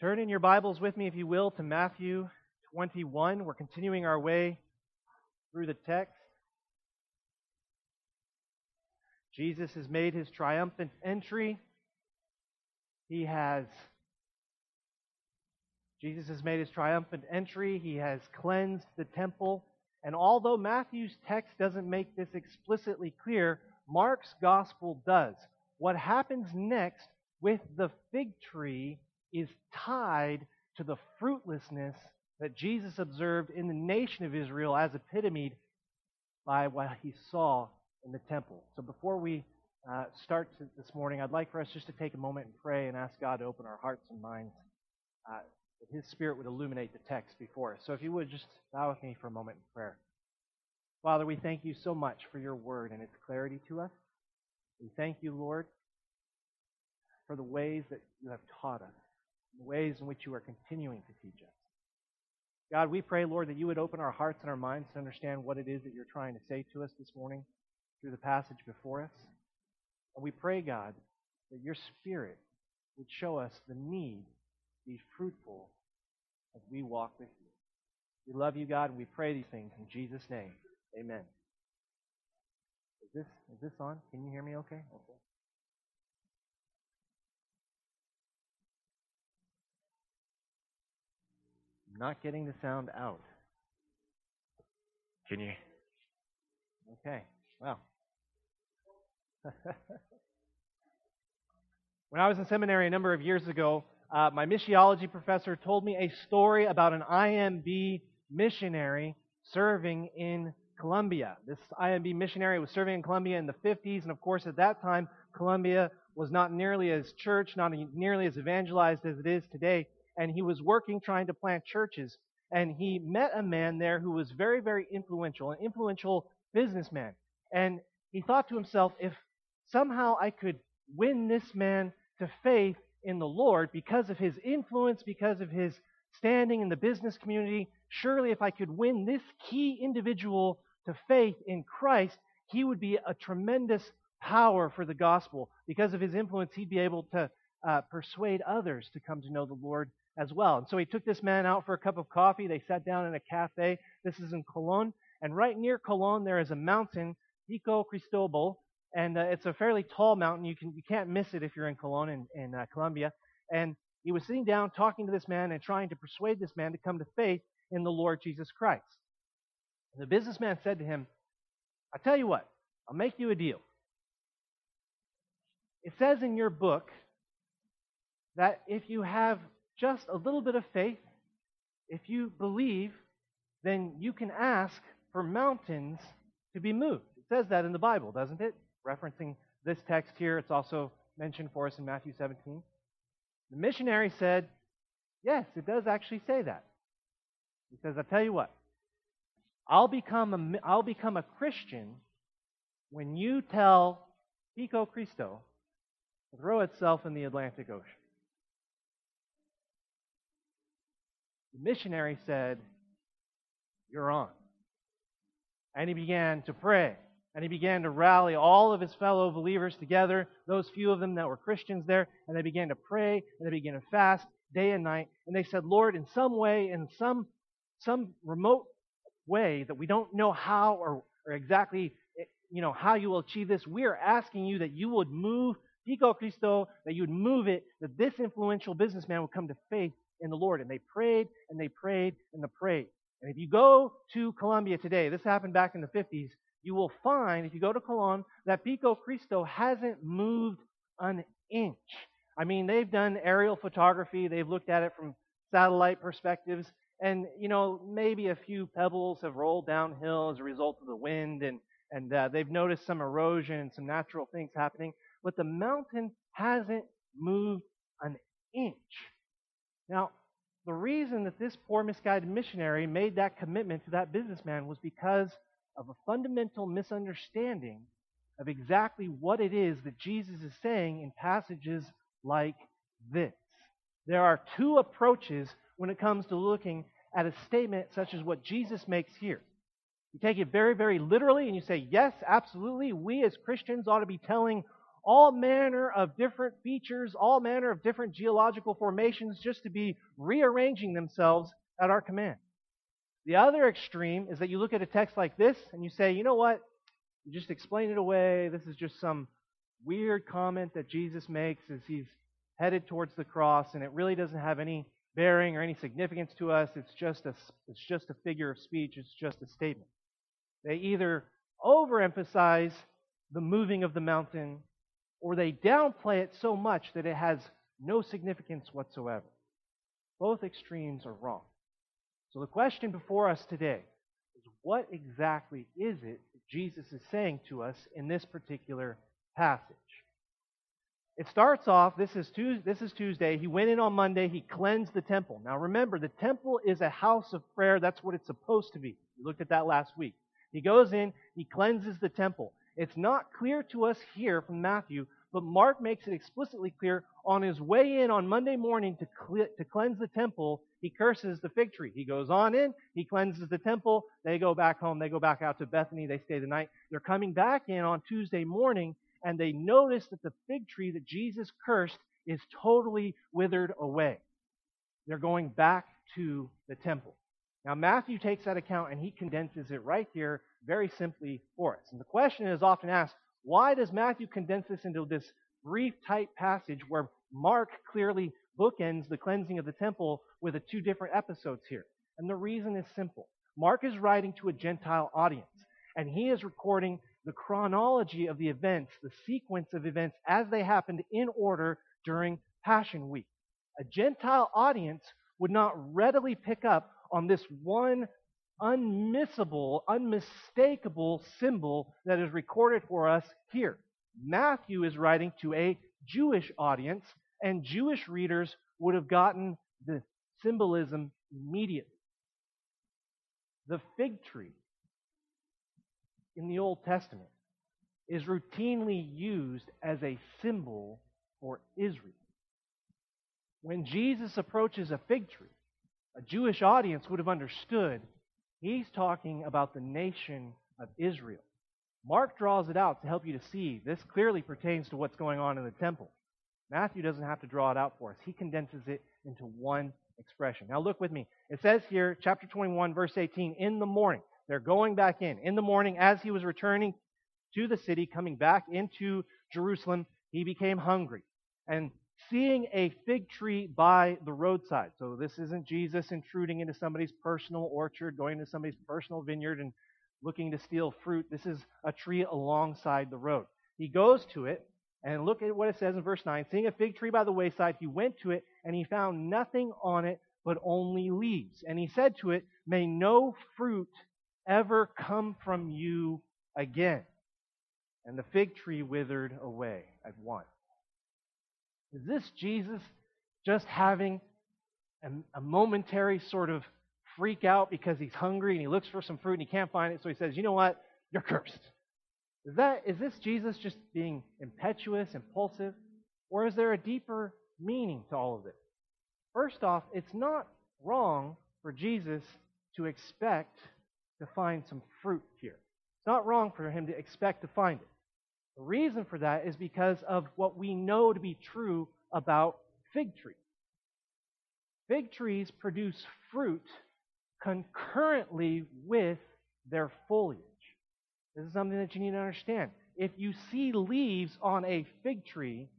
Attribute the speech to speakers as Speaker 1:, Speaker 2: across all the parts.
Speaker 1: Turn in your Bibles with me, if you will, to Matthew 21. We're continuing our way through the text. Jesus has made his triumphant entry. He has Jesus has made his triumphant entry. He has cleansed the temple. And although Matthew's text doesn't make this explicitly clear, Mark's gospel does. What happens next with the fig tree is tied to the fruitlessness that Jesus observed in the nation of Israel as epitomed by what he saw in the temple. So before we uh, start this morning, I'd like for us just to take a moment and pray and ask God to open our hearts and minds uh, that His Spirit would illuminate the text before us. So if you would just bow with me for a moment in prayer. Father, we thank you so much for your word and its clarity to us. We thank you, Lord, for the ways that you have taught us, the ways in which you are continuing to teach us. God, we pray, Lord, that you would open our hearts and our minds to understand what it is that you're trying to say to us this morning through the passage before us. And we pray, God, that your Spirit would show us the need to be fruitful as we walk with you. We love you, God, and we pray these things in Jesus' name. Amen. Is this is this on? Can you hear me okay? Okay. Not getting the sound out. Can you? Okay. Wow. when I was in seminary a number of years ago, uh, my missiology professor told me a story about an IMB missionary serving in Colombia. This IMB missionary was serving in Colombia in the 50s, and of course, at that time, Colombia was not nearly as church, not nearly as evangelized as it is today, and he was working trying to plant churches. And he met a man there who was very, very influential, an influential businessman. And he thought to himself, if somehow I could win this man to faith in the Lord because of his influence, because of his standing in the business community, surely if I could win this key individual to faith in Christ, he would be a tremendous power for the gospel. Because of his influence, he'd be able to uh, persuade others to come to know the Lord as well. And so he took this man out for a cup of coffee. They sat down in a cafe. This is in Cologne. And right near Cologne, there is a mountain, Pico Cristobal. And uh, it's a fairly tall mountain. You, can, you can't miss it if you're in Cologne in, in uh, Colombia. And he was sitting down talking to this man and trying to persuade this man to come to faith in the Lord Jesus Christ. The businessman said to him, I tell you what, I'll make you a deal. It says in your book that if you have just a little bit of faith, if you believe, then you can ask for mountains to be moved. It says that in the Bible, doesn't it? Referencing this text here, it's also mentioned for us in Matthew 17. The missionary said, Yes, it does actually say that. He says, I'll tell you what, I'll become a, I'll become a Christian when you tell Pico Cristo to throw itself in the Atlantic Ocean. The missionary said, You're on. And he began to pray. And he began to rally all of his fellow believers together, those few of them that were Christians there, and they began to pray and they began to fast day and night. And they said, Lord, in some way, in some some remote way that we don't know how or, or exactly eh, you know how you will achieve this, we are asking you that you would move Pico Cristo, that you would move it, that this influential businessman would come to faith in the Lord. And they prayed and they prayed and they prayed. And if you go to Colombia today, this happened back in the 50s, you will find, if you go to Colon, that Pico Cristo hasn't moved an inch. I mean, they've done aerial photography, they've looked at it from satellite perspectives, and, you know, maybe a few pebbles have rolled downhill as a result of the wind, and, and uh, they've noticed some erosion and some natural things happening, but the mountain hasn't moved an inch. Now, the reason that this poor misguided missionary made that commitment to that businessman was because of a fundamental misunderstanding of exactly what it is that Jesus is saying in passages like this. There are two approaches when it comes to looking at a statement such as what Jesus makes here. You take it very, very literally and you say, yes, absolutely, we as Christians ought to be telling all manner of different features, all manner of different geological formations just to be rearranging themselves at our command. The other extreme is that you look at a text like this and you say, you know what? You just explain it away. This is just some weird comment that Jesus makes as he's headed towards the cross, and it really doesn't have any bearing or any significance to us. It's just a, it's just a figure of speech. It's just a statement. They either overemphasize the moving of the mountain or they downplay it so much that it has no significance whatsoever. Both extremes are wrong. So the question before us today is what exactly is it that Jesus is saying to us in this particular passage? It starts off, this is, Tuesday, this is Tuesday. He went in on Monday. He cleansed the temple. Now remember, the temple is a house of prayer. That's what it's supposed to be. We looked at that last week. He goes in, he cleanses the temple. It's not clear to us here from Matthew, but Mark makes it explicitly clear on his way in on Monday morning to, to cleanse the temple, he curses the fig tree. He goes on in, he cleanses the temple, they go back home, they go back out to Bethany, they stay the night. They're coming back in on Tuesday morning, and they notice that the fig tree that Jesus cursed is totally withered away. They're going back to the temple. Now, Matthew takes that account and he condenses it right here very simply for us. And the question is often asked why does Matthew condense this into this brief, tight passage where Mark clearly bookends the cleansing of the temple with the two different episodes here? And the reason is simple Mark is writing to a Gentile audience, and he is recording the chronology of the events, the sequence of events as they happened in order during Passion Week. A Gentile audience would not readily pick up on this one unmissable, unmistakable symbol that is recorded for us here. Matthew is writing to a Jewish audience, and Jewish readers would have gotten the symbolism immediately. The fig tree in the Old Testament is routinely used as a symbol for Israel. When Jesus approaches a fig tree, a Jewish audience would have understood he's talking about the nation of Israel. Mark draws it out to help you to see this clearly pertains to what's going on in the temple. Matthew doesn't have to draw it out for us, he condenses it into one expression. Now, look with me. It says here, chapter 21, verse 18, in the morning. They're going back in. In the morning, as he was returning to the city, coming back into Jerusalem, he became hungry. And seeing a fig tree by the roadside. So this isn't Jesus intruding into somebody's personal orchard, going to somebody's personal vineyard and looking to steal fruit. This is a tree alongside the road. He goes to it, and look at what it says in verse 9. Seeing a fig tree by the wayside, he went to it, and he found nothing on it but only leaves. And he said to it, May no fruit ever come from you again. And the fig tree withered away at once. Is this Jesus just having a, a, momentary sort of freak out because he's hungry and he looks for some fruit and he can't find it, so he says, You know what? You're cursed. Is, that, is this Jesus just being impetuous, impulsive? Or is there a deeper meaning to all of this? First off, it's not wrong for Jesus to expect to find some fruit here. It's not wrong for him to expect to find it. The reason for that is because of what we know to be true about fig trees. Fig trees produce fruit concurrently with their foliage. This is something that you need to understand. If you see leaves on a fig tree,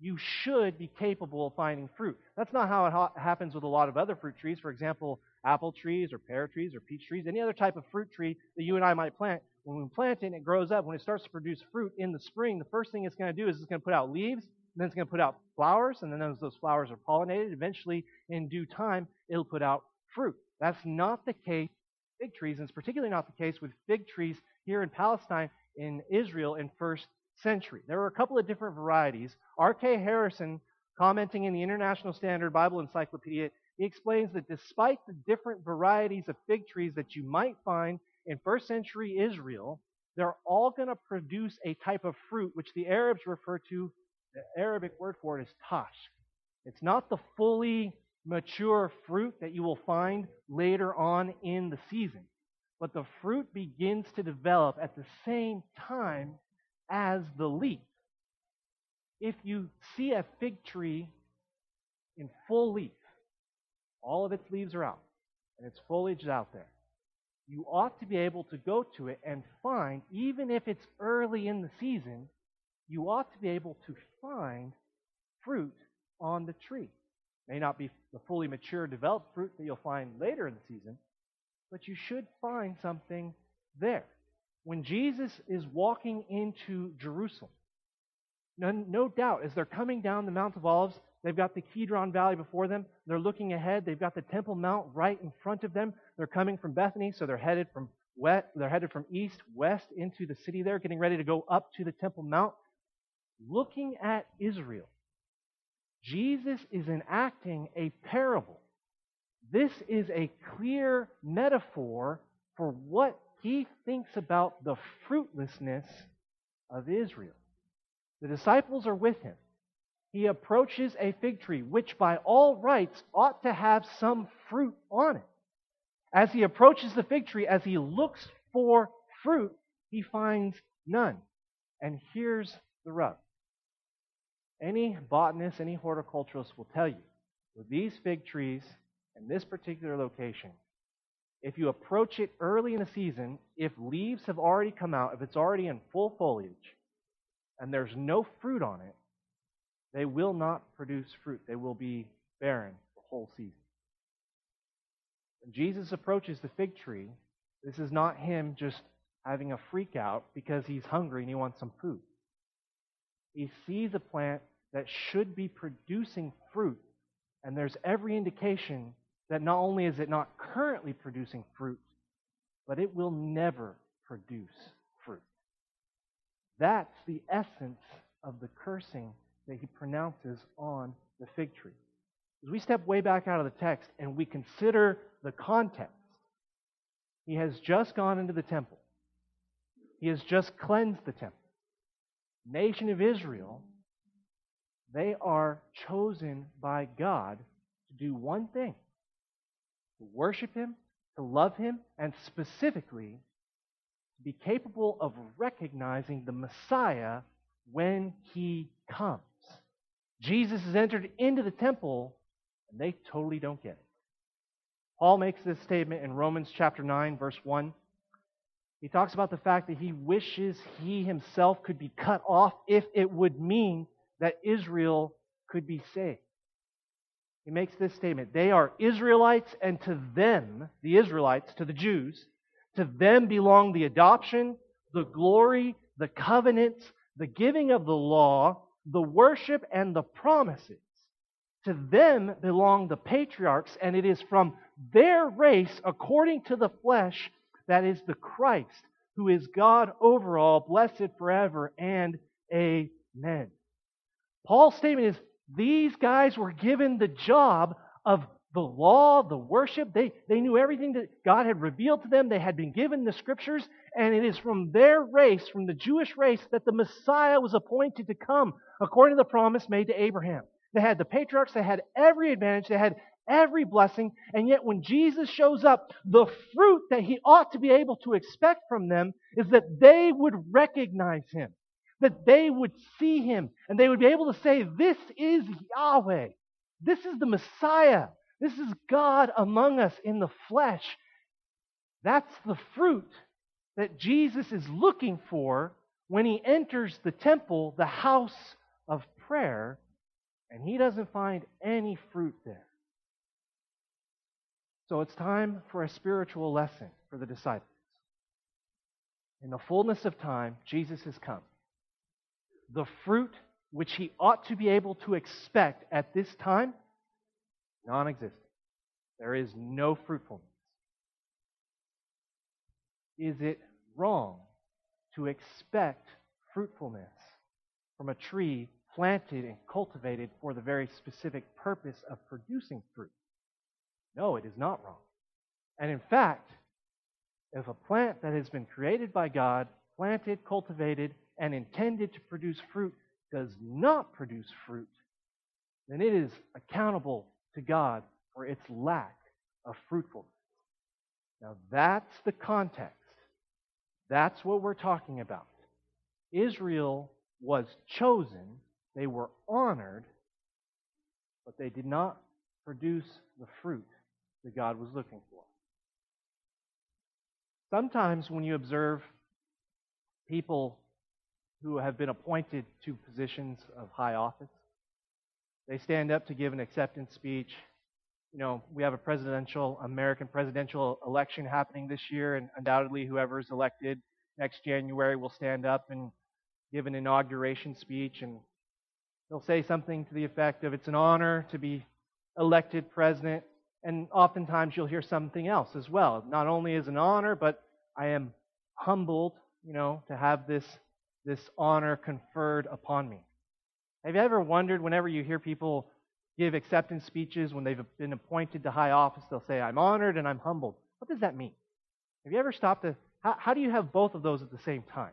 Speaker 1: you should be capable of finding fruit. That's not how it ha- happens with a lot of other fruit trees. For example, apple trees or pear trees or peach trees, any other type of fruit tree that you and I might plant. When we plant it and it grows up, when it starts to produce fruit in the spring, the first thing it's going to do is it's going to put out leaves, and then it's going to put out flowers, and then as those flowers are pollinated, eventually, in due time, it'll put out fruit. That's not the case with fig trees, and it's particularly not the case with fig trees here in Palestine in Israel in first century. There were a couple of different varieties. R.K. Harrison, commenting in the International Standard Bible Encyclopedia, he explains that despite the different varieties of fig trees that you might find in first century Israel, they're all going to produce a type of fruit which the Arabs refer to, the Arabic word for it is tash. It's not the fully mature fruit that you will find later on in the season, but the fruit begins to develop at the same time as the leaf. if you see a fig tree in full leaf, all of its leaves are out, and its foliage is out there, you ought to be able to go to it and find, even if it's early in the season, you ought to be able to find fruit on the tree. May not be the fully mature, developed fruit that you'll find later in the season, but you should find something there. When Jesus is walking into Jerusalem, no, no doubt, as they're coming down the Mount of Olives, they've got the Kidron Valley before them. They're looking ahead. They've got the Temple Mount right in front of them. They're coming from Bethany, so they're headed from west, they're headed from east west into the city there, getting ready to go up to the Temple Mount. Looking at Israel, Jesus is enacting a parable. This is a clear metaphor for what he thinks about the fruitlessness of Israel. The disciples are with him. He approaches a fig tree, which by all rights ought to have some fruit on it. As he approaches the fig tree, as he looks for fruit, he finds none. And here's the rub any botanist, any horticulturist will tell you with these fig trees in this particular location, if you approach it early in the season, if leaves have already come out, if it's already in full foliage, and there's no fruit on it, they will not produce fruit. They will be barren the whole season. When Jesus approaches the fig tree, this is not him just having a freak out because he's hungry and he wants some food. He sees a plant that should be producing fruit, and there's every indication that not only is it not currently producing fruit, but it will never produce fruit. That's the essence of the cursing that he pronounces on the fig tree. As we step way back out of the text and we consider the context, he has just gone into the temple. He has just cleansed the temple. Nation of Israel, they are chosen by God to do one thing to worship Him, to love Him, and specifically to be capable of recognizing the Messiah when He comes. Jesus has entered into the temple, and they totally don't get it. Paul makes this statement in Romans chapter 9, verse 1. He talks about the fact that he wishes he himself could be cut off if it would mean that Israel could be saved. He makes this statement They are Israelites, and to them, the Israelites, to the Jews, to them belong the adoption, the glory, the covenants, the giving of the law, the worship, and the promises. To them belong the patriarchs, and it is from their race, according to the flesh, that is the Christ, who is God over all, blessed forever, and amen. Paul's statement is these guys were given the job of the law, the worship. They, they knew everything that God had revealed to them. They had been given the scriptures, and it is from their race, from the Jewish race, that the Messiah was appointed to come, according to the promise made to Abraham. They had the patriarchs, they had every advantage, they had every blessing, and yet when Jesus shows up, the fruit that he ought to be able to expect from them is that they would recognize him that they would see him and they would be able to say, This is Yahweh. This is the Messiah. This is God among us in the flesh. That's the fruit that Jesus is looking for when he enters the temple, the house of prayer, and he doesn't find any fruit there. So it's time for a spiritual lesson for the disciples. In the fullness of time, Jesus has come the fruit which he ought to be able to expect at this time, non existent. There is no fruitfulness. Is it wrong to expect fruitfulness from a tree planted and cultivated for the very specific purpose of producing fruit? No, it is not wrong. And in fact, if a plant that has been created by God, planted, cultivated, and intended to produce fruit does not produce fruit, then it is accountable to God for its lack of fruitfulness. Now, that's the context. That's what we're talking about. Israel was chosen They were honored, but they did not produce the fruit that God was looking for. Sometimes when you observe people who have been appointed to positions of high office, they stand up to give an acceptance speech. You know, we have a presidential, American presidential election happening this year, and undoubtedly whoever is elected next January will stand up and give an inauguration speech, and they'll say something to the effect of, It's an honor to be elected president. And oftentimes you'll hear something else as well. Not only is it an honor, but I am humbled, you know, to have this, this honor conferred upon me. Have you ever wondered whenever you hear people give acceptance speeches when they've been appointed to high office, they'll say, I'm honored and I'm humbled. What does that mean? Have you ever stopped to, how, how do you have both of those at the same time?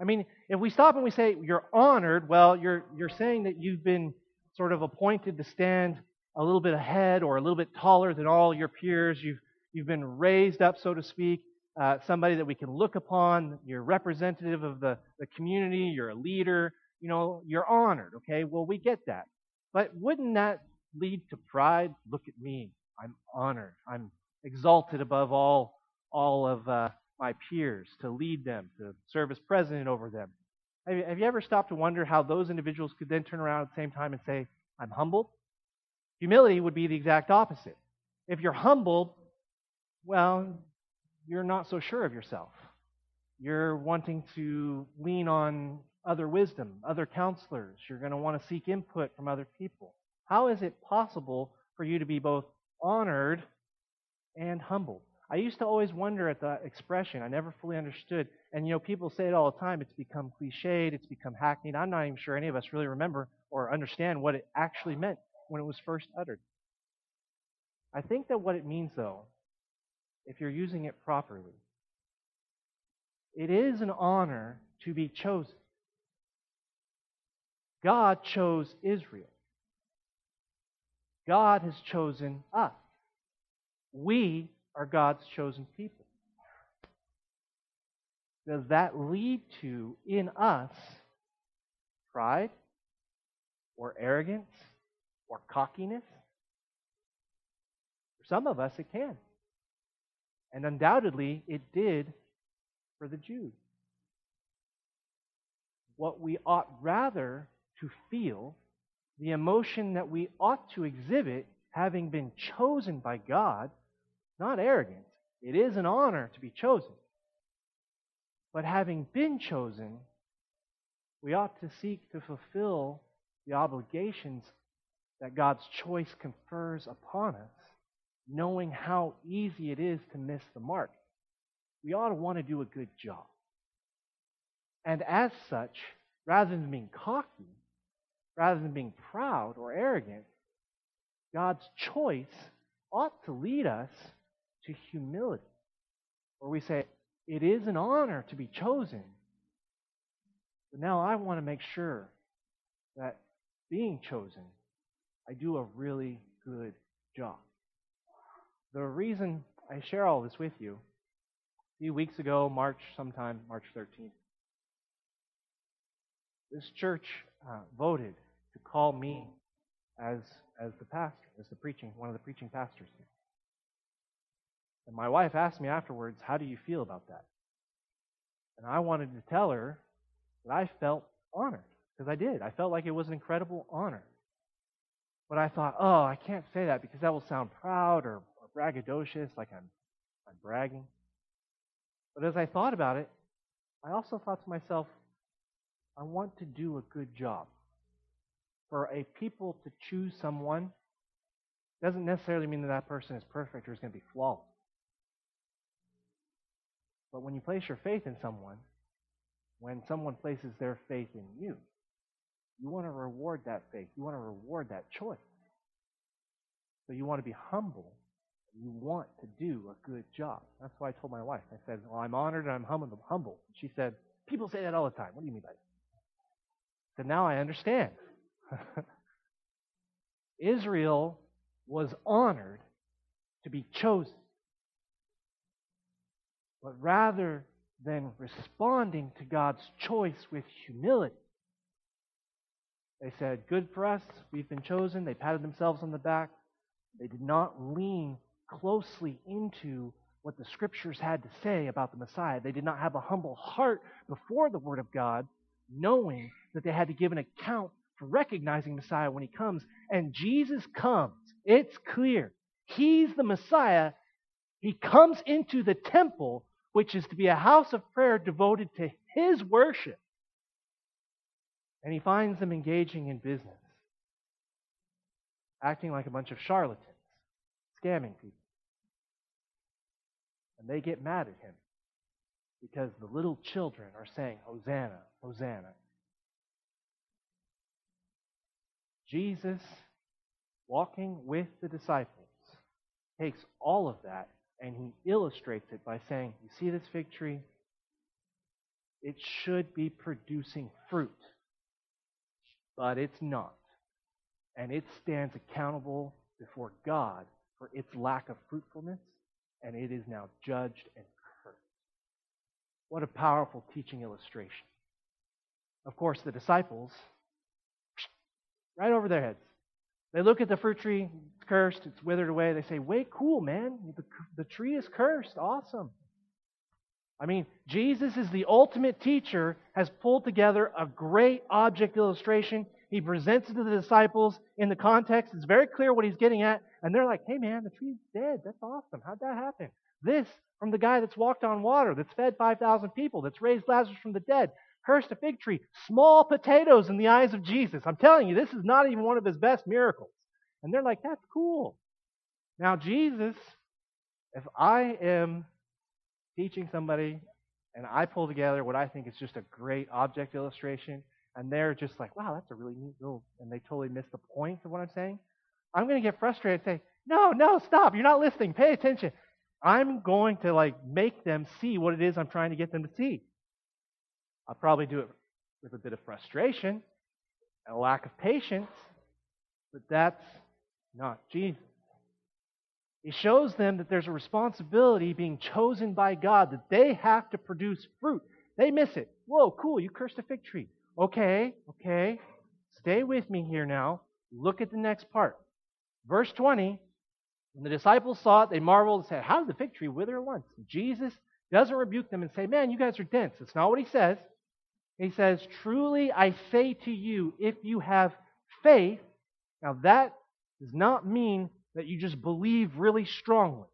Speaker 1: I mean, if we stop and we say you're honored, well, you're, you're saying that you've been sort of appointed to stand a little bit ahead or a little bit taller than all your peers. You've, you've been raised up, so to speak, uh, somebody that we can look upon. You're representative of the, the community. You're a leader. You know, you're honored, okay? Well, we get that. But wouldn't that lead to pride? Look at me. I'm honored. I'm exalted above all, all of uh, my peers to lead them, to serve as president over them. Have you, ever stopped to wonder how those individuals could then turn around at the same time and say, I'm humbled? Humility would be the exact opposite. If you're humbled, well, you're not so sure of yourself. You're wanting to lean on other wisdom, other counselors. You're going to want to seek input from other people. How is it possible for you to be both honored and humbled? I used to always wonder at the expression. I never fully understood. And, you know, people say it all the time. It's become cliched. It's become hackneyed. I'm not even sure any of us really remember or understand what it actually meant when it was first uttered. I think that what it means, though, if you're using it properly, it is an honor to be chosen. God chose Israel. God has chosen us. We are God's chosen people. Does that lead to, in us, pride or arrogance or cockiness? For some of us, it can. And undoubtedly, it did for the Jews. What we ought rather to feel, the emotion that we ought to exhibit, having been chosen by God, not arrogant. It is an honor to be chosen. But having been chosen, we ought to seek to fulfill the obligations that God's choice confers upon us, knowing how easy it is to miss the mark. We ought to want to do a good job. And as such, rather than being cocky, rather than being proud or arrogant, God's choice ought to lead us to humility, where we say, It is an honor to be chosen, but now I want to make sure that being chosen, I do a really good job. The reason I share all this with you, a few weeks ago, March, sometime, March 13th, this church uh, voted to call me as as the pastor, as the preaching, one of the preaching pastors. And my wife asked me afterwards, How do you feel about that? And I wanted to tell her that I felt honored, because I did. I felt like it was an incredible honor. But I thought, oh, I can't say that because that will sound proud or, or braggadocious, like I'm, I'm bragging. But as I thought about it, I also thought to myself, I want to do a good job. For a people to choose someone doesn't necessarily mean that that person is perfect or is going to be flawless. But when you place your faith in someone, when someone places their faith in you, you want to reward that faith. You want to reward that choice. So you want to be humble. You want to do a good job. That's why I told my wife. I said, Well, I'm honored and I'm humble. humble. She said, People say that all the time. What do you mean by that? I said, Now I understand. Israel was honored to be chosen. But rather than responding to God's choice with humility, They said, Good for us, we've been chosen. They patted themselves on the back. They did not lean closely into what the scriptures had to say about the Messiah. They did not have a humble heart before the Word of God, knowing that they had to give an account for recognizing Messiah when he comes. And Jesus comes. It's clear. He's the Messiah. He comes into the temple, which is to be a house of prayer devoted to his worship. And he finds them engaging in business, acting like a bunch of charlatans, scamming people. And they get mad at him because the little children are saying, Hosanna, Hosanna. Jesus, walking with the disciples, takes all of that and he illustrates it by saying, You see this fig tree? It should be producing fruit, but it's not. And it stands accountable before God for its lack of fruitfulness, and it is now judged and cursed. What a powerful teaching illustration. Of course, the disciples right over their heads. They look at the fruit tree, it's cursed, it's withered away. They say, Wait, cool, man. The, the tree is cursed. Awesome. I mean, Jesus is the ultimate teacher, has pulled together a great object illustration. He presents it to the disciples in the context. It's very clear what he's getting at. And they're like, hey, man, the tree's dead. That's awesome. How'd that happen? This from the guy that's walked on water, that's fed 5,000 people, that's raised Lazarus from the dead cursed a fig tree. Small potatoes in the eyes of Jesus. I'm telling you, this is not even one of his best miracles. And they're like, that's cool. Now, Jesus, if I am teaching somebody and I pull together what I think is just a great object illustration, and they're just like, wow, that's a really neat little, and they totally miss the point of what I'm saying, I'm going to get frustrated and say, no, no, stop. You're not listening. Pay attention. I'm going to like make them see what it is I'm trying to get them to see. I'll probably do it with a bit of frustration and a lack of patience, but that's not Jesus. He shows them that there's a responsibility being chosen by God, that they have to produce fruit. They miss it. Whoa, cool, you cursed a fig tree. Okay, okay. Stay with me here now. Look at the next part. Verse 20. When the disciples saw it, they marveled and said, How did the fig tree wither once? Jesus doesn't rebuke them and say, Man, you guys are dense. That's not what he says. He says, Truly I say to you, if you have faith, now that does not mean that you just believe really strongly.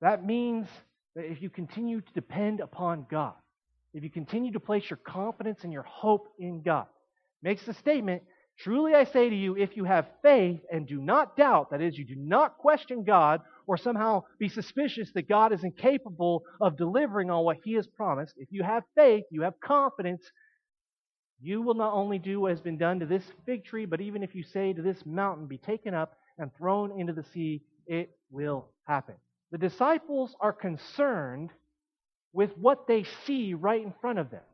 Speaker 1: That means that if you continue to depend upon God, if you continue to place your confidence and your hope in God, makes the statement, Truly I say to you, if you have faith and do not doubt, that is, you do not question God or somehow be suspicious that God is incapable of delivering on what He has promised, if you have faith, you have confidence, you will not only do what has been done to this fig tree, but even if you say to this mountain, be taken up and thrown into the sea, it will happen. The disciples are concerned with what they see right in front of them,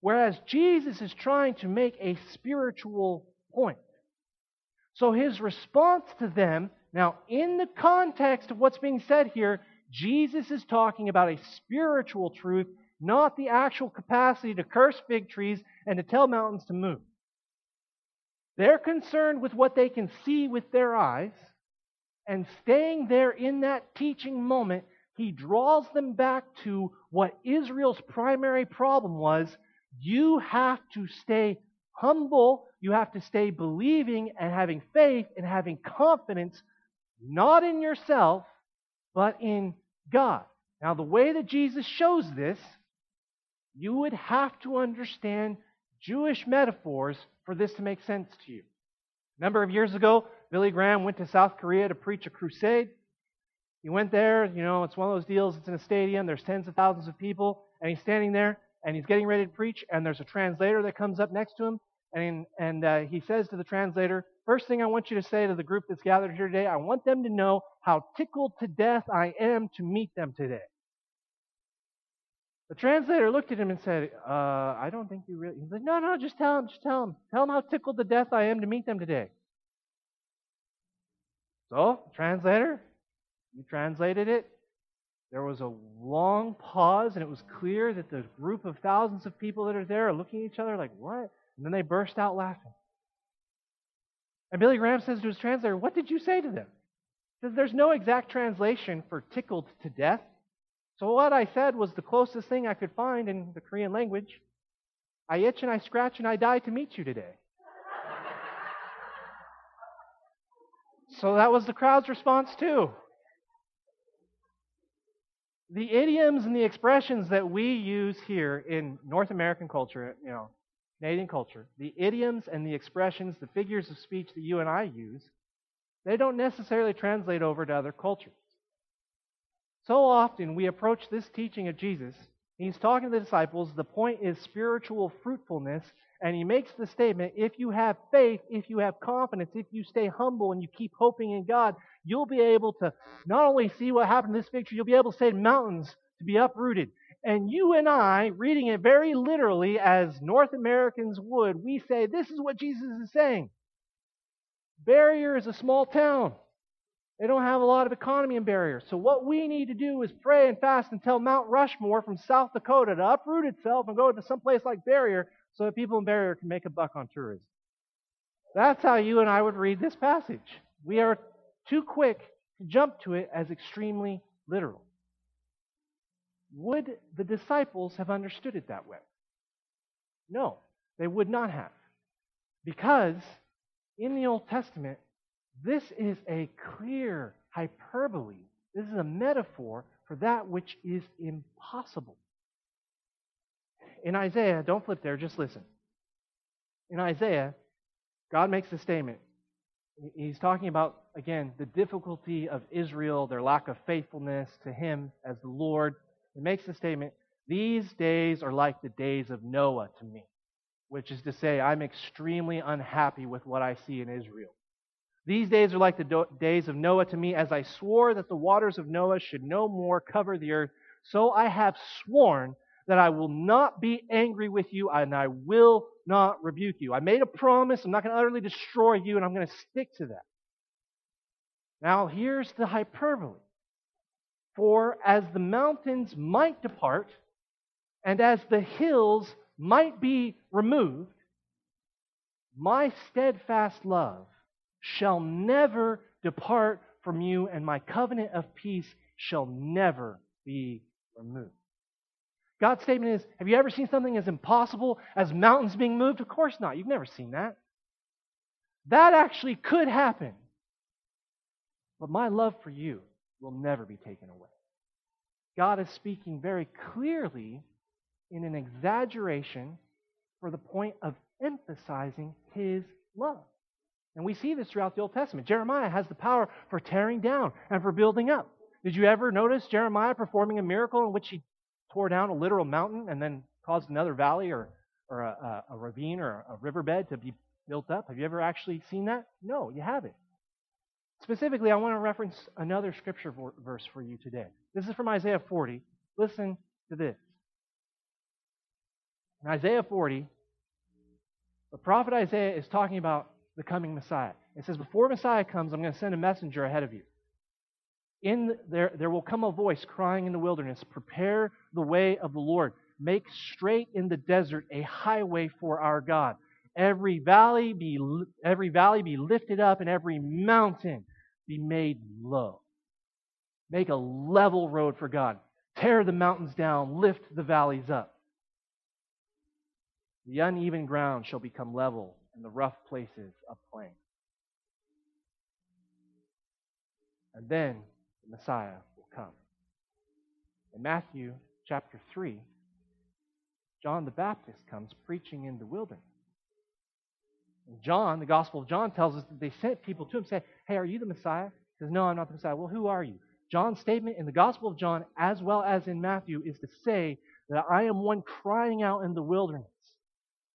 Speaker 1: whereas Jesus is trying to make a spiritual point. So his response to them now, in the context of what's being said here, Jesus is talking about a spiritual truth, not the actual capacity to curse fig trees and to tell mountains to move. They're concerned with what they can see with their eyes, and staying there in that teaching moment, he draws them back to what Israel's primary problem was. You have to stay humble, you have to stay believing and having faith and having confidence not in yourself, but in God. Now, the way that Jesus shows this, you would have to understand Jewish metaphors for this to make sense to you. A number of years ago, Billy Graham went to South Korea to preach a crusade. He went there, you know, it's one of those deals, it's in a stadium, there's tens of thousands of people, and he's standing there and he's getting ready to preach, and there's a translator that comes up next to him, and, and uh, he says to the translator, First thing I want you to say to the group that's gathered here today, I want them to know how tickled to death I am to meet them today. The translator looked at him and said, uh, I don't think you really. He's like, No, no, just tell him, just tell him. Tell him how tickled to death I am to meet them today. So, translator, you translated it. There was a long pause, and it was clear that the group of thousands of people that are there are looking at each other like, What? And then they burst out laughing. And Billy Graham says to his translator, What did you say to them? He says, There's no exact translation for tickled to death. So what I said was the closest thing I could find in the Korean language. I itch and I scratch and I die to meet you today. so that was the crowd's response, too. The idioms and the expressions that we use here in North American culture, you know, Canadian culture, the idioms and the expressions, the figures of speech that you and I use, they don't necessarily translate over to other cultures. So often we approach this teaching of Jesus, he's talking to the disciples, the point is spiritual fruitfulness, and he makes the statement if you have faith, if you have confidence, if you stay humble and you keep hoping in God, you'll be able to not only see what happened in this picture, you'll be able to say mountains to be uprooted. And you and I, reading it very literally as North Americans would, we say, this is what Jesus is saying. Barrie is a small town. They don't have a lot of economy in Barrie. So what we need to do is pray and fast until Mount Rushmore from South Dakota to uproot itself and go to some place like Barrie so that people in Barrie can make a buck on tourism. That's how you and I would read this passage. We are too quick to jump to it as extremely literal. Would the disciples have understood it that way? No, they would not have. Because in the Old Testament, this is a clear hyperbole. This is a metaphor for that which is impossible. In Isaiah, don't flip there, just listen. In Isaiah, God makes a statement. He's talking about, again, the difficulty of Israel, their lack of faithfulness to Him as the Lord. He makes the statement, These days are like the days of Noah to me, which is to say, I'm extremely unhappy with what I see in Israel. These days are like the do- days of Noah to me, as I swore that the waters of Noah should no more cover the earth. So I have sworn that I will not be angry with you and I will not rebuke you. I made a promise. I'm not going to utterly destroy you and I'm going to stick to that. Now, here's the hyperbole. For as the mountains might depart and as the hills might be removed, my steadfast love shall never depart from you, and my covenant of peace shall never be removed. God's statement is Have you ever seen something as impossible as mountains being moved? Of course not. You've never seen that. That actually could happen. But my love for you will never be taken away. God is speaking very clearly in an exaggeration for the point of emphasizing his love. And we see this throughout the Old Testament. Jeremiah has the power for tearing down and for building up. Did you ever notice Jeremiah performing a miracle in which he tore down a literal mountain and then caused another valley or, or a, a, a ravine or a riverbed to be built up? Have you ever actually seen that? No, you haven't. Specifically, I want to reference another scripture verse for you today. This is from Isaiah 40. Listen to this. In Isaiah 40, the prophet Isaiah is talking about the coming Messiah. It says, Before Messiah comes, I'm going to send a messenger ahead of you. In there, there will come a voice crying in the wilderness, Prepare the way of the Lord. Make straight in the desert a highway for our God. Every valley be, every valley be lifted up, and every mountain be made low. Make a level road for God. Tear the mountains down, lift the valleys up. The uneven ground shall become level, and the rough places a plain. And then the Messiah will come. In Matthew chapter 3, John the Baptist comes preaching in the wilderness. John, the Gospel of John, tells us that they sent people to him, say, Hey, are you the Messiah? He says, No, I'm not the Messiah. Well, who are you? John's statement in the Gospel of John, as well as in Matthew, is to say that I am one crying out in the wilderness.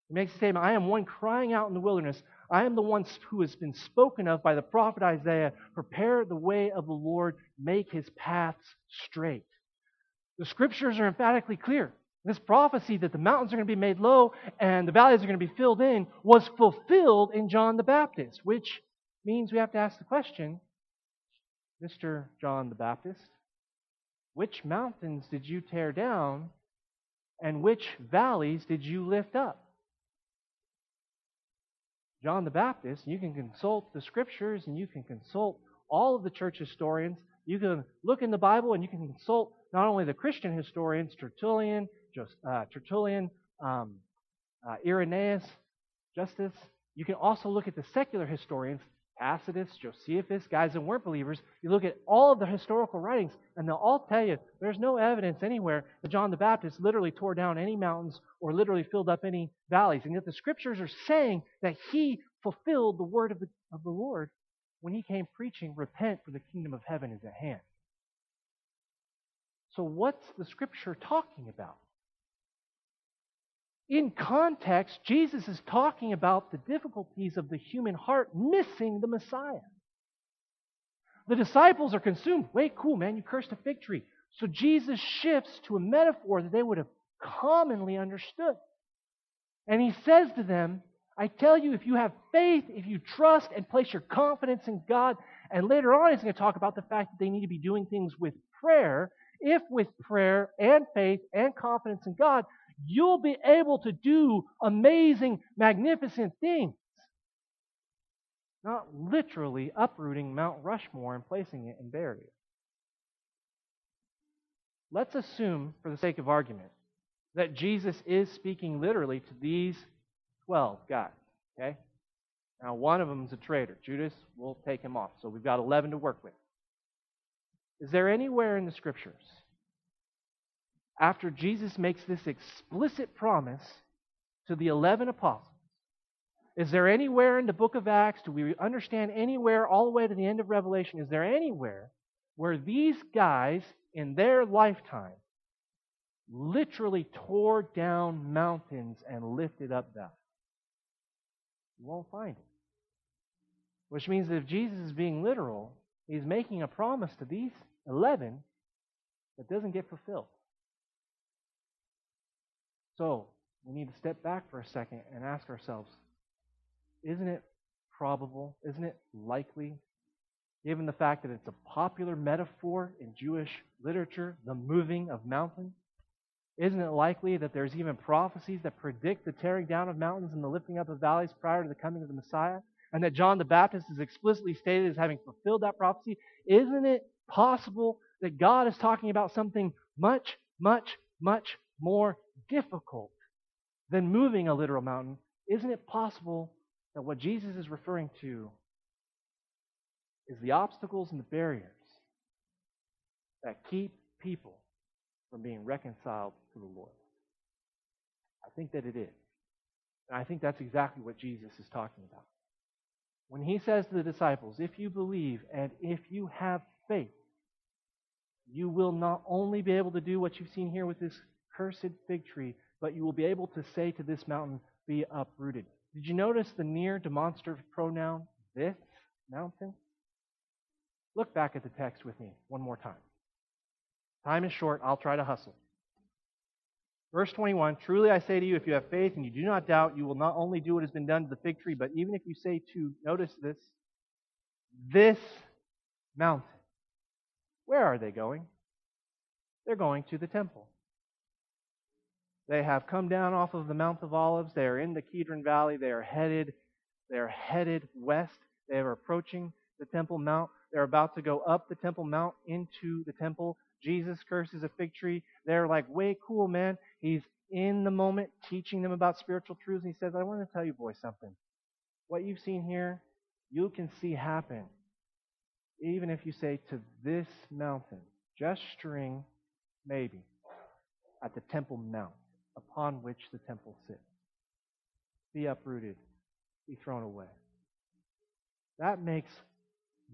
Speaker 1: He makes the statement I am one crying out in the wilderness. I am the one who has been spoken of by the prophet Isaiah. Prepare the way of the Lord, make his paths straight. The scriptures are emphatically clear. This prophecy that the mountains are going to be made low and the valleys are going to be filled in was fulfilled in John the Baptist, which means we have to ask the question Mr. John the Baptist, which mountains did you tear down and which valleys did you lift up? John the Baptist, you can consult the scriptures and you can consult all of the church historians. You can look in the Bible and you can consult not only the Christian historians, Tertullian, uh, Tertullian, um, uh, Irenaeus, Justus. You can also look at the secular historians, Tacitus, Josephus, guys that weren't believers. You look at all of the historical writings, and they'll all tell you there's no evidence anywhere that John the Baptist literally tore down any mountains or literally filled up any valleys. And yet the scriptures are saying that he fulfilled the word of the, of the Lord when he came preaching, Repent, for the kingdom of heaven is at hand. So, what's the scripture talking about? In context, Jesus is talking about the difficulties of the human heart missing the Messiah. The disciples are consumed. Wait, cool, man, you cursed a fig tree. So Jesus shifts to a metaphor that they would have commonly understood. And he says to them, I tell you, if you have faith, if you trust and place your confidence in God, and later on he's going to talk about the fact that they need to be doing things with prayer. If with prayer and faith and confidence in God, you'll be able to do amazing, magnificent things. Not literally uprooting Mount Rushmore and placing it in it. Let's assume, for the sake of argument, that Jesus is speaking literally to these 12 guys. Okay? Now, one of them is a traitor. Judas, we'll take him off. So we've got 11 to work with. Is there anywhere in the scriptures after Jesus makes this explicit promise to the 11 apostles, is there anywhere in the book of Acts, do we understand anywhere all the way to the end of Revelation, is there anywhere where these guys in their lifetime literally tore down mountains and lifted up valleys? You won't find it. Which means that if Jesus is being literal, he's making a promise to these 11 that doesn't get fulfilled. So, we need to step back for a second and ask ourselves isn't it probable, isn't it likely, given the fact that it's a popular metaphor in Jewish literature, the moving of mountains? Isn't it likely that there's even prophecies that predict the tearing down of mountains and the lifting up of valleys prior to the coming of the Messiah? And that John the Baptist is explicitly stated as having fulfilled that prophecy? Isn't it possible that God is talking about something much, much, much more difficult than moving a literal mountain, isn't it possible that what Jesus is referring to is the obstacles and the barriers that keep people from being reconciled to the Lord? I think that it is. And I think that's exactly what Jesus is talking about. When he says to the disciples, if you believe and if you have faith, you will not only be able to do what you've seen here with this cursed fig tree, but you will be able to say to this mountain, Be uprooted. Did you notice the near demonstrative pronoun, this mountain? Look back at the text with me one more time. Time is short. I'll try to hustle. Verse 21 Truly I say to you, if you have faith and you do not doubt, you will not only do what has been done to the fig tree, but even if you say to, notice this, this mountain. Where are they going? They're going to the temple. They have come down off of the Mount of Olives. They are in the Kidron Valley. They are headed, they are headed west. They are approaching the Temple Mount. They're about to go up the Temple Mount into the temple. Jesus curses a fig tree. They're like, way cool, man. He's in the moment teaching them about spiritual truths. And he says, I want to tell you, boys, something. What you've seen here, you can see happen. Even if you say to this mountain, gesturing maybe at the Temple Mount upon which the temple sits. Be uprooted, be thrown away. That makes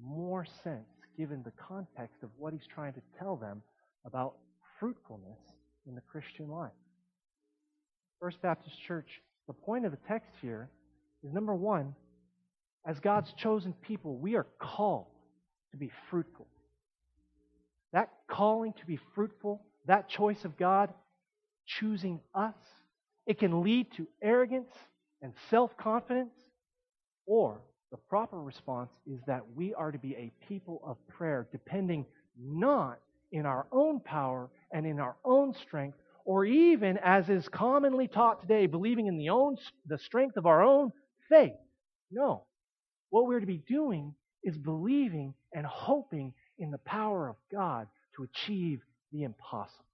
Speaker 1: more sense given the context of what he's trying to tell them about fruitfulness in the Christian life. First Baptist Church, the point of the text here is number one, as God's chosen people, we are called to be fruitful. That calling to be fruitful, that choice of God, choosing us. It can lead to arrogance and self confidence, or the proper response is that we are to be a people of prayer, depending not in our own power and in our own strength, or even, as is commonly taught today, believing in the, own, the strength of our own faith, No. What we're to be doing is believing and hoping in the power of God to achieve the impossible.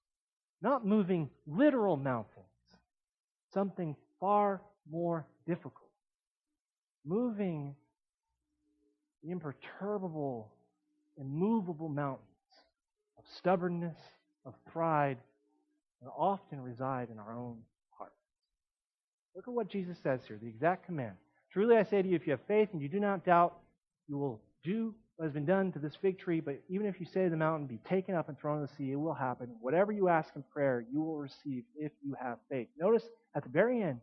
Speaker 1: Not moving literal mountains, something far more difficult. Moving the imperturbable, immovable mountains of stubbornness, of pride, that often reside in our own hearts. Look at what Jesus says here, the exact command. Truly I say to you, if you have faith and you do not doubt, you will do what has been done to this fig tree, but even if you say to the mountain, be taken up and thrown in the sea, it will happen. Whatever you ask in prayer, you will receive if you have faith. Notice at the very end,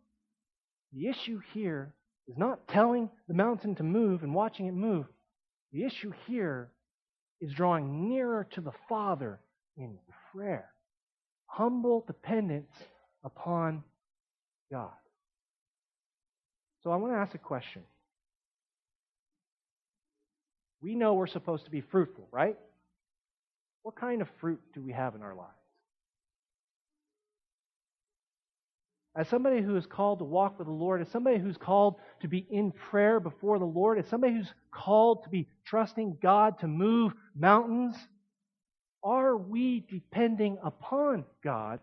Speaker 1: the issue here is not telling the mountain to move and watching it move. The issue here is drawing nearer to the Father in prayer. Humble dependence upon God. So I want to ask a question. We know we're supposed to be fruitful, right? What kind of fruit do we have in our lives? As somebody who is called to walk with the Lord, as somebody who's called to be in prayer before the Lord, as somebody who's called to be trusting God to move mountains, are we depending upon God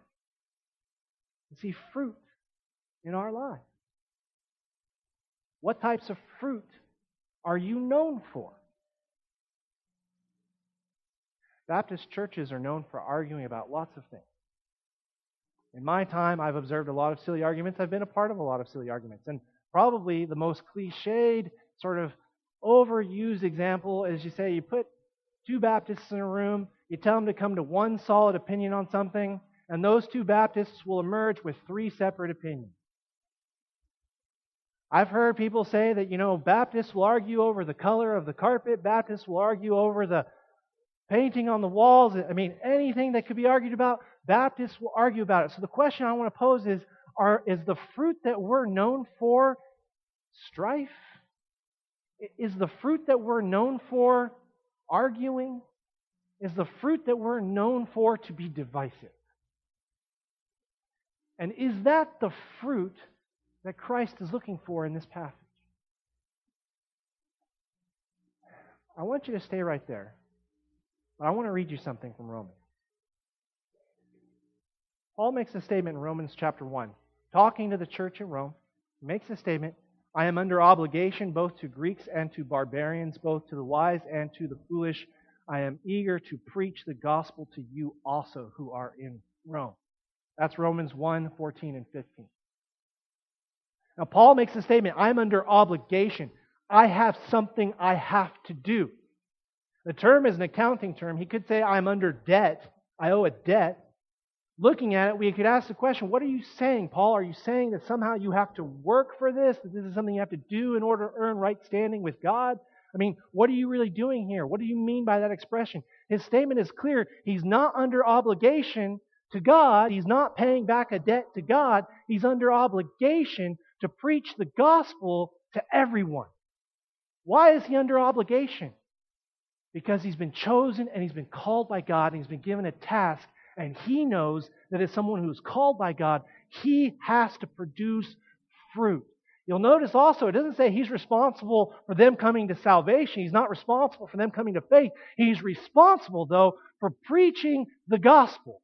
Speaker 1: to see fruit in our lives? What types of fruit are you known for? Baptist churches are known for arguing about lots of things. In my time, I've observed a lot of silly arguments. I've been a part of a lot of silly arguments. And probably the most cliched, sort of overused example is you say you put two Baptists in a room, you tell them to come to one solid opinion on something, and those two Baptists will emerge with three separate opinions. I've heard people say that, you know, Baptists will argue over the color of the carpet, Baptists will argue over the painting on the walls. I mean, anything that could be argued about, Baptists will argue about it. So the question I want to pose is are, is the fruit that we're known for strife? Is the fruit that we're known for arguing? Is the fruit that we're known for to be divisive? And is that the fruit that Christ is looking for in this passage? I want you to stay right there. I want to read you something from Romans. Paul makes a statement in Romans chapter 1, talking to the church in Rome. Makes a statement I am under obligation both to Greeks and to barbarians, both to the wise and to the foolish. I am eager to preach the gospel to you also who are in Rome. That's Romans 1 14 and 15. Now, Paul makes a statement I'm under obligation. I have something I have to do. The term is an accounting term. He could say, I'm under debt. I owe a debt. Looking at it, we could ask the question, what are you saying, Paul? Are you saying that somehow you have to work for this? That this is something you have to do in order to earn right standing with God? I mean, what are you really doing here? What do you mean by that expression? His statement is clear. He's not under obligation to God. He's not paying back a debt to God. He's under obligation to preach the gospel to everyone. Why is he under obligation? Because he's been chosen and he's been called by God and he's been given a task. And he knows that as someone who's called by God, he has to produce fruit. You'll notice also, it doesn't say he's responsible for them coming to salvation. He's not responsible for them coming to faith. He's responsible, though, for preaching the gospel.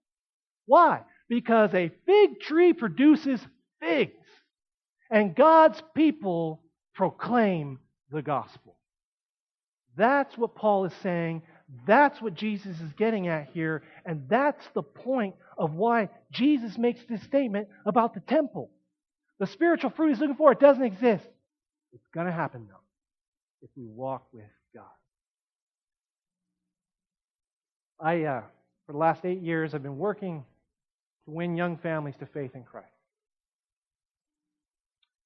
Speaker 1: Why? Because a fig tree produces figs, and God's people proclaim the gospel. That's what Paul is saying. That's what Jesus is getting at here. And that's the point of why Jesus makes this statement about the temple. The spiritual fruit he's looking for, it doesn't exist. It's going to happen, though, if we walk with God. I, uh, for the last eight years, I've been working to win young families to faith in Christ.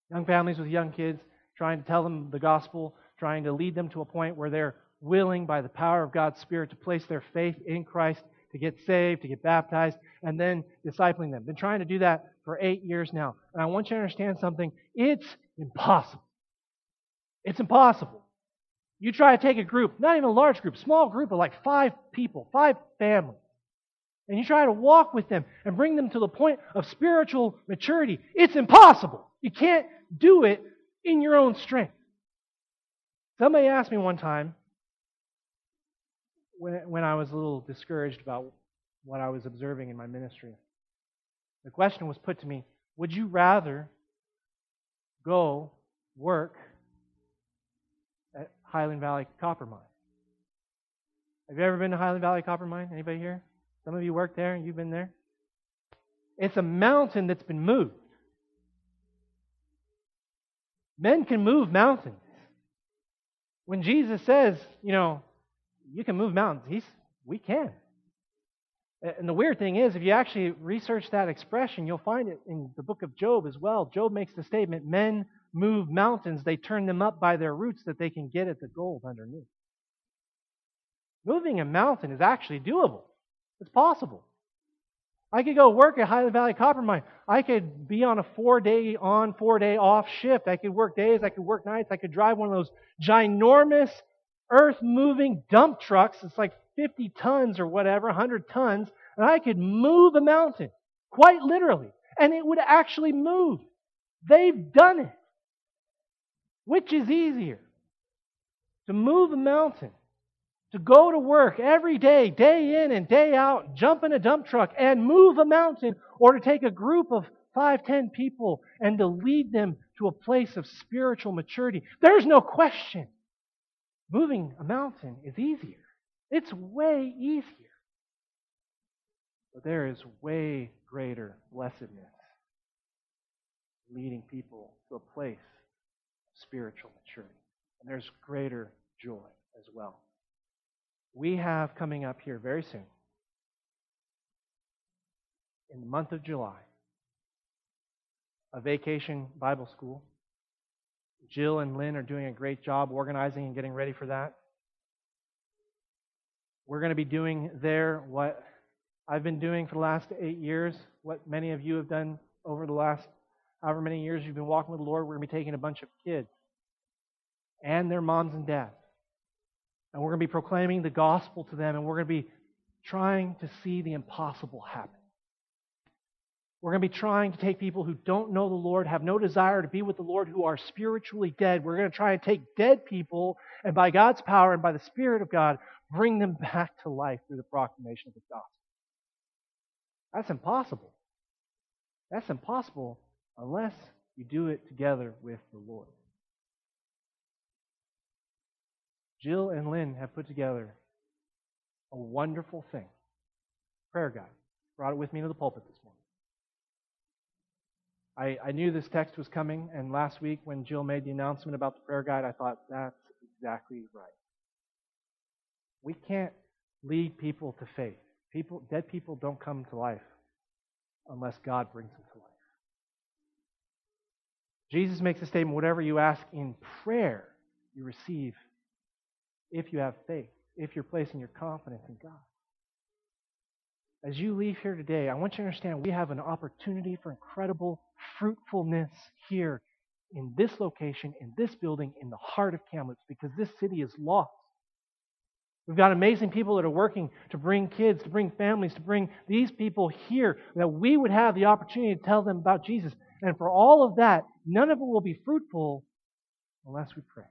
Speaker 1: Young families with young kids, trying to tell them the gospel trying to lead them to a point where they're willing, by the power of God's Spirit, to place their faith in Christ, to get saved, to get baptized, and then discipling them. Been trying to do that for eight years now. And I want you to understand something. It's impossible. It's impossible. You try to take a group, not even a large group, small group of like five people, five families, and you try to walk with them and bring them to the point of spiritual maturity. It's impossible. You can't do it in your own strength. Somebody asked me one time when, when I was a little discouraged about what I was observing in my ministry. The question was put to me Would you rather go work at Highland Valley Copper Mine? Have you ever been to Highland Valley Copper Mine? Anybody here? Some of you work there and you've been there. It's a mountain that's been moved. Men can move mountains. When Jesus says, you know, you can move mountains, he's, we can. And the weird thing is, if you actually research that expression, you'll find it in the book of Job as well. Job makes the statement men move mountains, they turn them up by their roots that they can get at the gold underneath. Moving a mountain is actually doable, it's possible. I could go work at Highland Valley Copper Mine. I could be on a four day on, four day off shift. I could work days, I could work nights. I could drive one of those ginormous earth moving dump trucks. It's like 50 tons or whatever, 100 tons. And I could move a mountain, quite literally. And it would actually move. They've done it. Which is easier? To move a mountain to go to work every day, day in and day out, jump in a dump truck and move a mountain, or to take a group of five, ten people and to lead them to a place of spiritual maturity. There's no question. Moving a mountain is easier. It's way easier. But there is way greater blessedness leading people to a place of spiritual maturity. And there's greater joy as well we have coming up here very soon, in the month of July, a vacation Bible school. Jill and Lynn are doing a great job organizing and getting ready for that. We're going to be doing there what I've been doing for the last eight years, what many of you have done over the last however many years you've been walking with the Lord. We're going to be taking a bunch of kids and their moms and dads and we're going to be proclaiming the gospel to them, and we're going to be trying to see the impossible happen. We're going to be trying to take people who don't know the Lord, have no desire to be with the Lord, who are spiritually dead. We're going to try and take dead people, and by God's power and by the Spirit of God, bring them back to life through the proclamation of the gospel. That's impossible. That's impossible unless you do it together with the Lord. Jill and Lynn have put together a wonderful thing. Prayer guide. Brought it with me to the pulpit this morning. I, I knew this text was coming, and last week when Jill made the announcement about the prayer guide, I thought, that's exactly right. We can't lead people to faith. People, dead people don't come to life unless God brings them to life. Jesus makes a statement whatever you ask in prayer, you receive if you have faith, if you're placing your confidence in God. As you leave here today, I want you to understand we have an opportunity for incredible fruitfulness here in this location, in this building, in the heart of Kamloops, because this city is lost. We've got amazing people that are working to bring kids, to bring families, to bring these people here, that we would have the opportunity to tell them about Jesus. And for all of that, none of it will be fruitful unless we pray.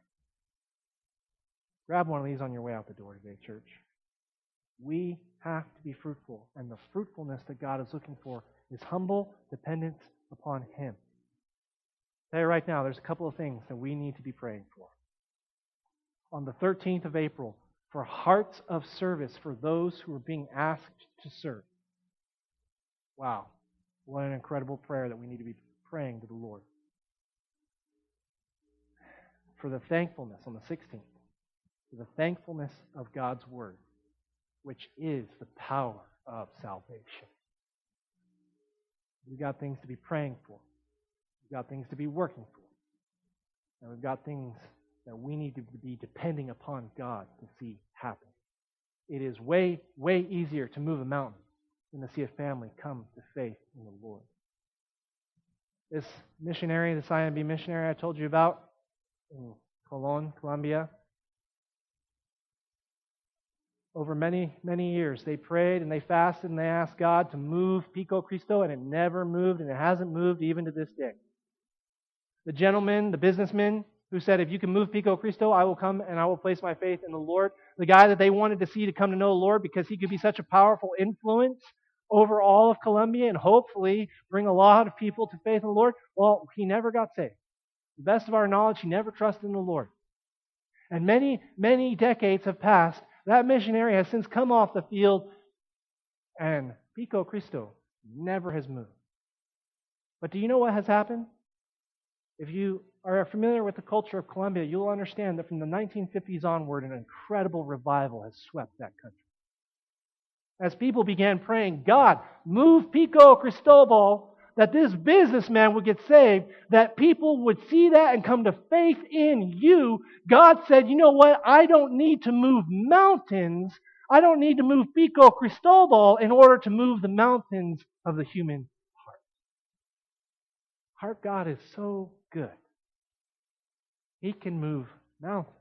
Speaker 1: Grab one of these on your way out the door today, church. We have to be fruitful, and the fruitfulness that God is looking for is humble dependence upon Him. I'll tell you right now, there's a couple of things that we need to be praying for. On the 13th of April, for hearts of service for those who are being asked to serve. Wow, what an incredible prayer that we need to be praying to the Lord. For the thankfulness on the 16th to the thankfulness of God's Word, which is the power of salvation. We've got things to be praying for. We've got things to be working for. And we've got things that we need to be depending upon God to see happen. It is way, way easier to move a mountain than to see a family come to faith in the Lord. This missionary, this IMB missionary I told you about in Colon, Colombia, over many, many years. They prayed and they fasted and they asked God to move Pico Cristo, and it never moved, and it hasn't moved even to this day. The gentleman, the businessman who said, If you can move Pico Cristo, I will come and I will place my faith in the Lord. The guy that they wanted to see to come to know the Lord because he could be such a powerful influence over all of Colombia and hopefully bring a lot of people to faith in the Lord. Well, he never got saved. The best of our knowledge, he never trusted in the Lord. And many, many decades have passed. That missionary has since come off the field, and Pico Cristo never has moved. But do you know what has happened? If you are familiar with the culture of Colombia, you'll understand that from the 1950s onward, an incredible revival has swept that country. As people began praying, God, move Pico Cristobal that this businessman would get saved, that people would see that and come to faith in you, God said, you know what? I don't need to move mountains. I don't need to move Pico Cristobal in order to move the mountains of the human heart. Heart God is so good. He can move mountains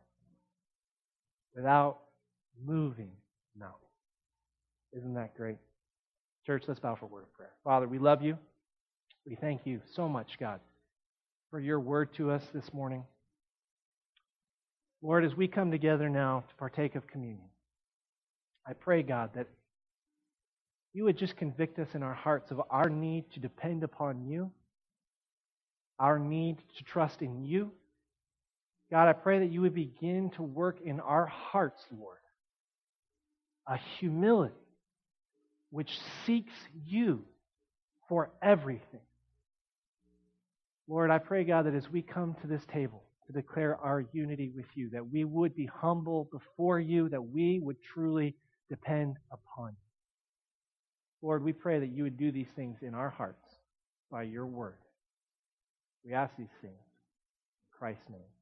Speaker 1: without moving mountains. Isn't that great? Church, let's bow for a word of prayer. Father, we love you. We thank you so much, God, for your word to us this morning. Lord, as we come together now to partake of communion, I pray, God, that you would just convict us in our hearts of our need to depend upon you, our need to trust in you. God, I pray that you would begin to work in our hearts, Lord, a humility which seeks you for everything. Lord, I pray, God, that as we come to this table to declare our unity with you, that we would be humble before you, that we would truly depend upon you. Lord, we pray that you would do these things in our hearts by your word. We ask these things in Christ's name.